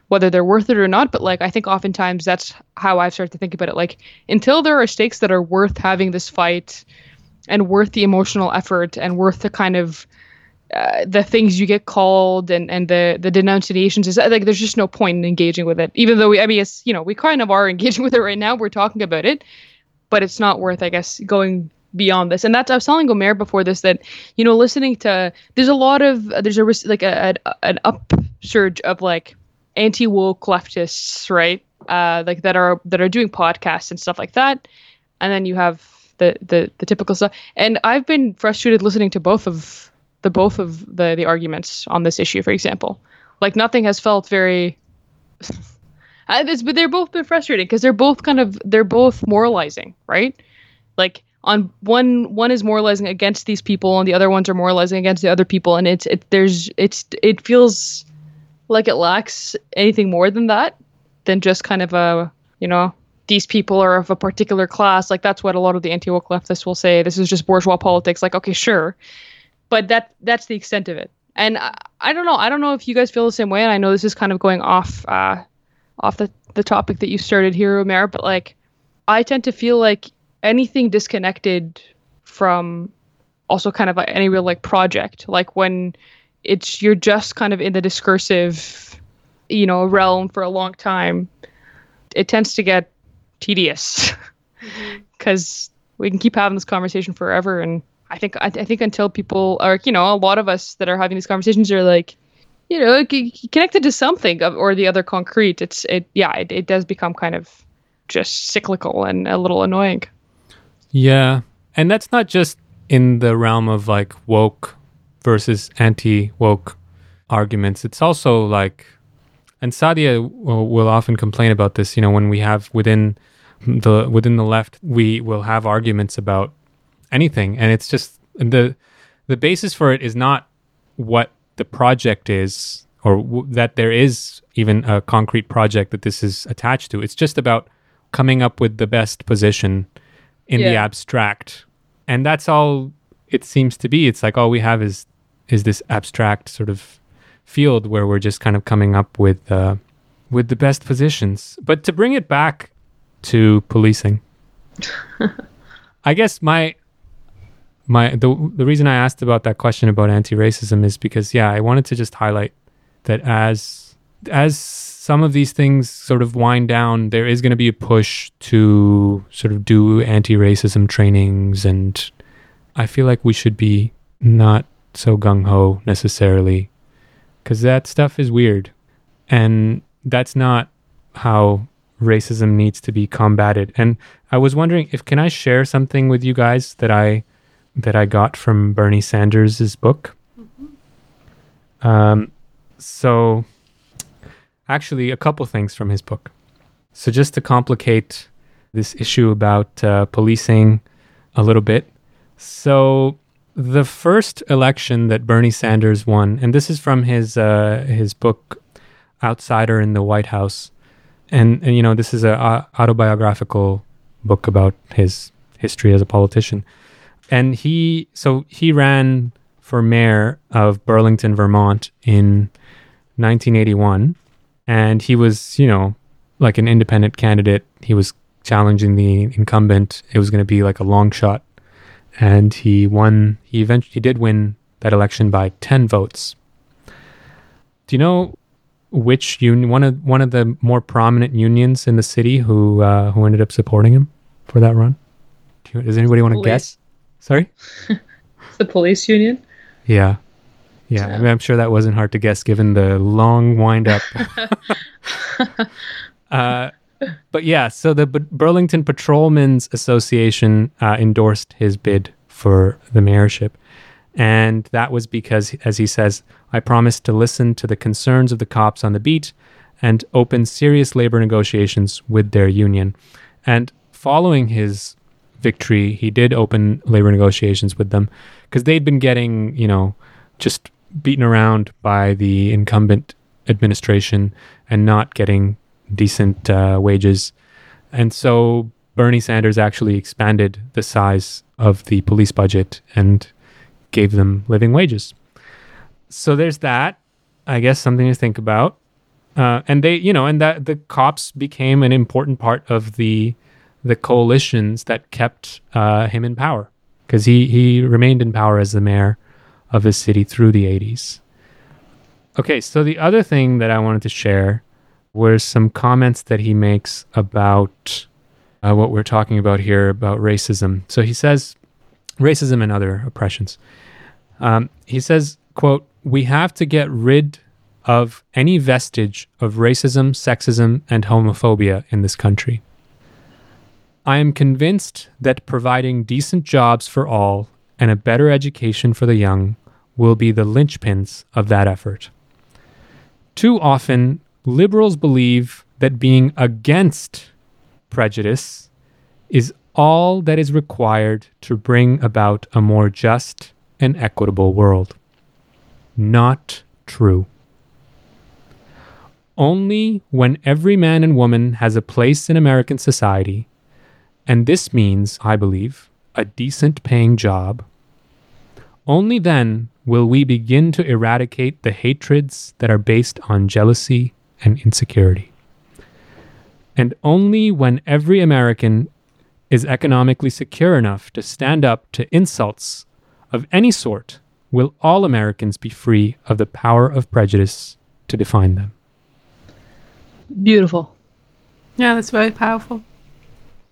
whether they're worth it or not. But like i think oftentimes that's how i've started to think about it. Like until there are stakes that are worth having this fight and worth the emotional effort and worth the kind of uh, the things you get called and and the the denunciations is like there's just no point in engaging with it even though we i mean it's you know we kind of are engaging with it right now we're talking about it but it's not worth, I guess, going beyond this. And that's I was telling Umer before this that you know listening to there's a lot of there's a like a, a an upsurge of like anti woke leftists, right? uh, like that are that are doing podcasts and stuff like that, and then you have the the the typical stuff. And I've been frustrated listening to both of the both of the the arguments on this issue. For example, like nothing has felt very. Uh, this, but they're both been frustrating because they're both kind of they're both moralizing, right? Like on one one is moralizing against these people, and the other ones are moralizing against the other people, and it's it there's it's it feels like it lacks anything more than that than just kind of a you know these people are of a particular class. Like that's what a lot of the anti-woke leftists will say. This is just bourgeois politics. Like, okay, sure, but that that's the extent of it. And I, I don't know. I don't know if you guys feel the same way. And I know this is kind of going off uh, off the the topic that you started here, Umer. But like, I tend to feel like anything disconnected from also kind of any real like project, like when it's you're just kind of in the discursive, you know, realm for a long time, it tends to get tedious. Because mm-hmm. we can keep having this conversation forever and i think I, th- I, think until people are you know a lot of us that are having these conversations are like you know connected to something or the other concrete. It's it yeah it, it does become kind of just cyclical and a little annoying. Yeah. And that's not just in the realm of like woke versus anti woke arguments. It's also like and Saadia will, uh, will, often complain about this. You know, when we have within the within the left, we will have arguments about anything, and it's just the the basis for it is not what the project is, or w- that there is even a concrete project that this is attached to. It's just about coming up with the best position in yeah. the abstract, and that's all it seems to be. It's like all we have is is this abstract sort of field where we're just kind of coming up with uh, with the best positions. But to bring it back to policing, I guess my my the the reason I asked about that question about anti-racism is because yeah, I wanted to just highlight that as as some of these things sort of wind down, there is going to be a push to sort of do anti-racism trainings, and I feel like we should be not so gung ho necessarily because that stuff is weird. And that's not how racism needs to be combated. And I was wondering if can I share something with you guys that I that I got from Bernie Sanders' book. Mm-hmm. Um, so actually, a couple things from his book. So just to complicate this issue about uh, policing a little bit. So the first election that Bernie Sanders won, and this is from his uh, his book Outsider in the White House, and and you know this is a, a autobiographical book about his history as a politician, and he so he ran for mayor of Burlington, Vermont in 1981, and he was you know like an independent candidate. He was challenging the incumbent. It was going to be like a long shot and he won. He eventually he did win that election by ten votes. Do you know which union? One of one of the more prominent unions in the city who uh, who ended up supporting him for that run. Do you, does anybody want to guess? Sorry, the police union. Yeah, yeah. I am sure that wasn't hard to guess given the long wind up. uh, but yeah, so the B- Burlington Patrolmen's Association uh, endorsed his bid for the mayorship. And that was because, as he says, I promised to listen to the concerns of the cops on the beat and open serious labor negotiations with their union. And following his victory, he did open labor negotiations with them because they'd been getting, you know, just beaten around by the incumbent administration and not getting decent uh, wages. And so Bernie Sanders actually expanded the size of the police budget and gave them living wages. So there's that. I guess something to think about. Uh, and they, you know, and that the cops became an important part of the the coalitions that kept uh, him in power because he he remained in power as the mayor of his city through the 80s. Okay, so the other thing that I wanted to share were some comments that he makes about uh, what we're talking about here about racism. So he says, racism and other oppressions. Um, he says, "quote We have to get rid of any vestige of racism, sexism, and homophobia in this country. I am convinced that providing decent jobs for all and a better education for the young will be the linchpins of that effort. Too often, liberals believe that being against prejudice is all that is required to bring about a more just and equitable world. Not true. Only when every man and woman has a place in American society, and this means, I believe, a decent paying job, only then will we begin to eradicate the hatreds that are based on jealousy and insecurity. And only when every American is economically secure enough to stand up to insults of any sort will all Americans be free of the power of prejudice to define them. Beautiful. Yeah, that's very powerful.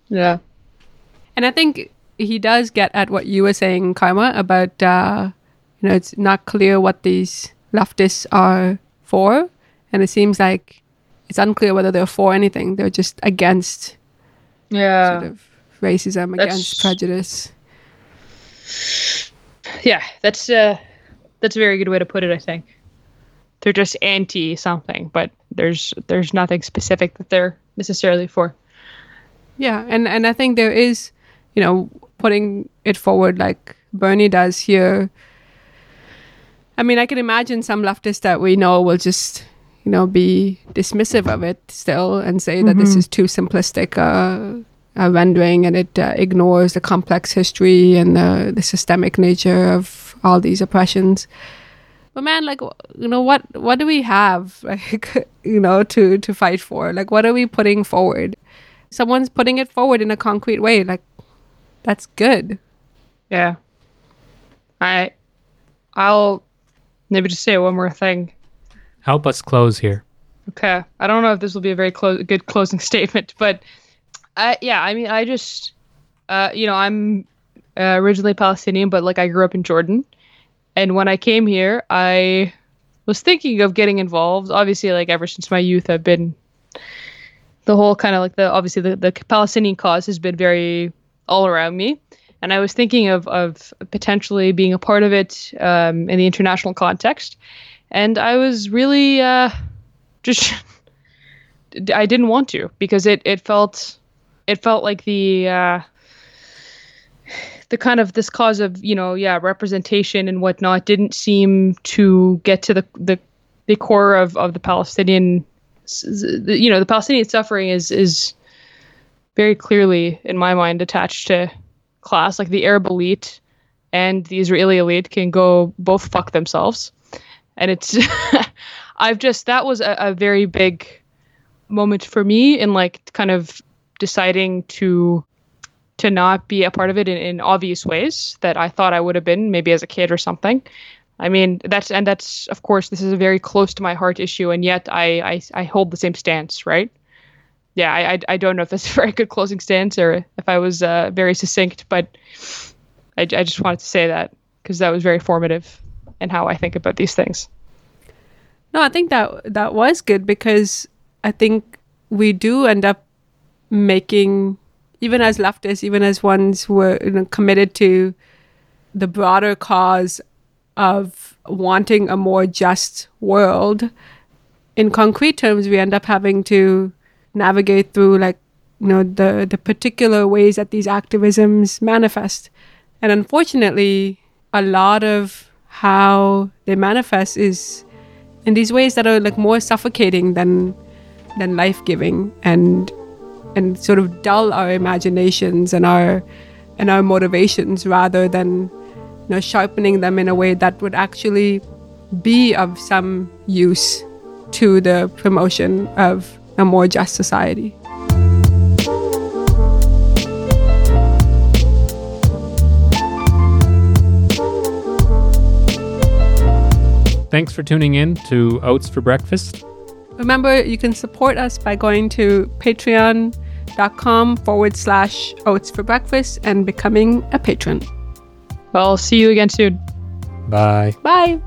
Yeah. And I think he does get at what you were saying, Karma, about uh, you know it's not clear what these leftists are for, and it seems like it's unclear whether they're for anything. They're just against Yeah. sort of racism, That's- against prejudice. Yeah, that's uh that's a very good way to put it, I think. They're just anti something, but there's there's nothing specific that they're necessarily for. Yeah, and and I think there is, you know, putting it forward like Bernie does here. I mean, I can imagine some leftists that we know will just, you know, be dismissive of it still and say that this is too simplistic uh, a rendering and it uh, ignores the complex history and the, the systemic nature of all these oppressions. But man, like you know, what what do we have like you know to to fight for? Like, what are we putting forward? someone's putting it forward in a concrete way like that's good Yeah. I I'll maybe just say one more thing. Help us close here. Okay. I don't know if this will be a very clo- good closing statement, but yeah, I mean, I just uh you know, I'm uh, originally Palestinian, but like I grew up in Jordan. And when I came here, I was thinking of getting involved. Obviously, like ever since my youth, I've been the whole kind of like the obviously the, the Palestinian cause has been very all around me. And I was thinking of, of potentially being a part of it um, in the international context. And I was really uh, just I didn't want to because it, it felt it felt like the uh, the kind of this cause of you know yeah representation and whatnot didn't seem to get to the the, the core of, of the Palestinian you know the Palestinian suffering is is very clearly in my mind attached to class. Like the Arab elite and the Israeli elite can go both fuck themselves and it's I've just that was a, a very big moment for me in like kind of deciding to to not be a part of it in, in obvious ways that I thought I would have been maybe as a kid or something. I mean that's and that's of course this is a very close to my heart issue and yet I I, I hold the same stance right. Yeah, I, I I don't know if that's a very good closing stance or if I was uh, very succinct, but I, I just wanted to say that because that was very formative in how I think about these things. no i think that that was good because i think we do end up making even as leftists even as ones who are you know, committed to the broader cause of wanting a more just world in concrete terms we end up having to navigate through like you know the the particular ways that these activisms manifest and unfortunately a lot of how they manifest is in these ways that are like more suffocating than than life-giving and and sort of dull our imaginations and our and our motivations rather than you know sharpening them in a way that would actually be of some use to the promotion of a more just society. Thanks for tuning in to Oats for Breakfast. Remember, you can support us by going to patreon.com forward slash oats for breakfast and becoming a patron. Well, I'll see you again soon. Bye. Bye.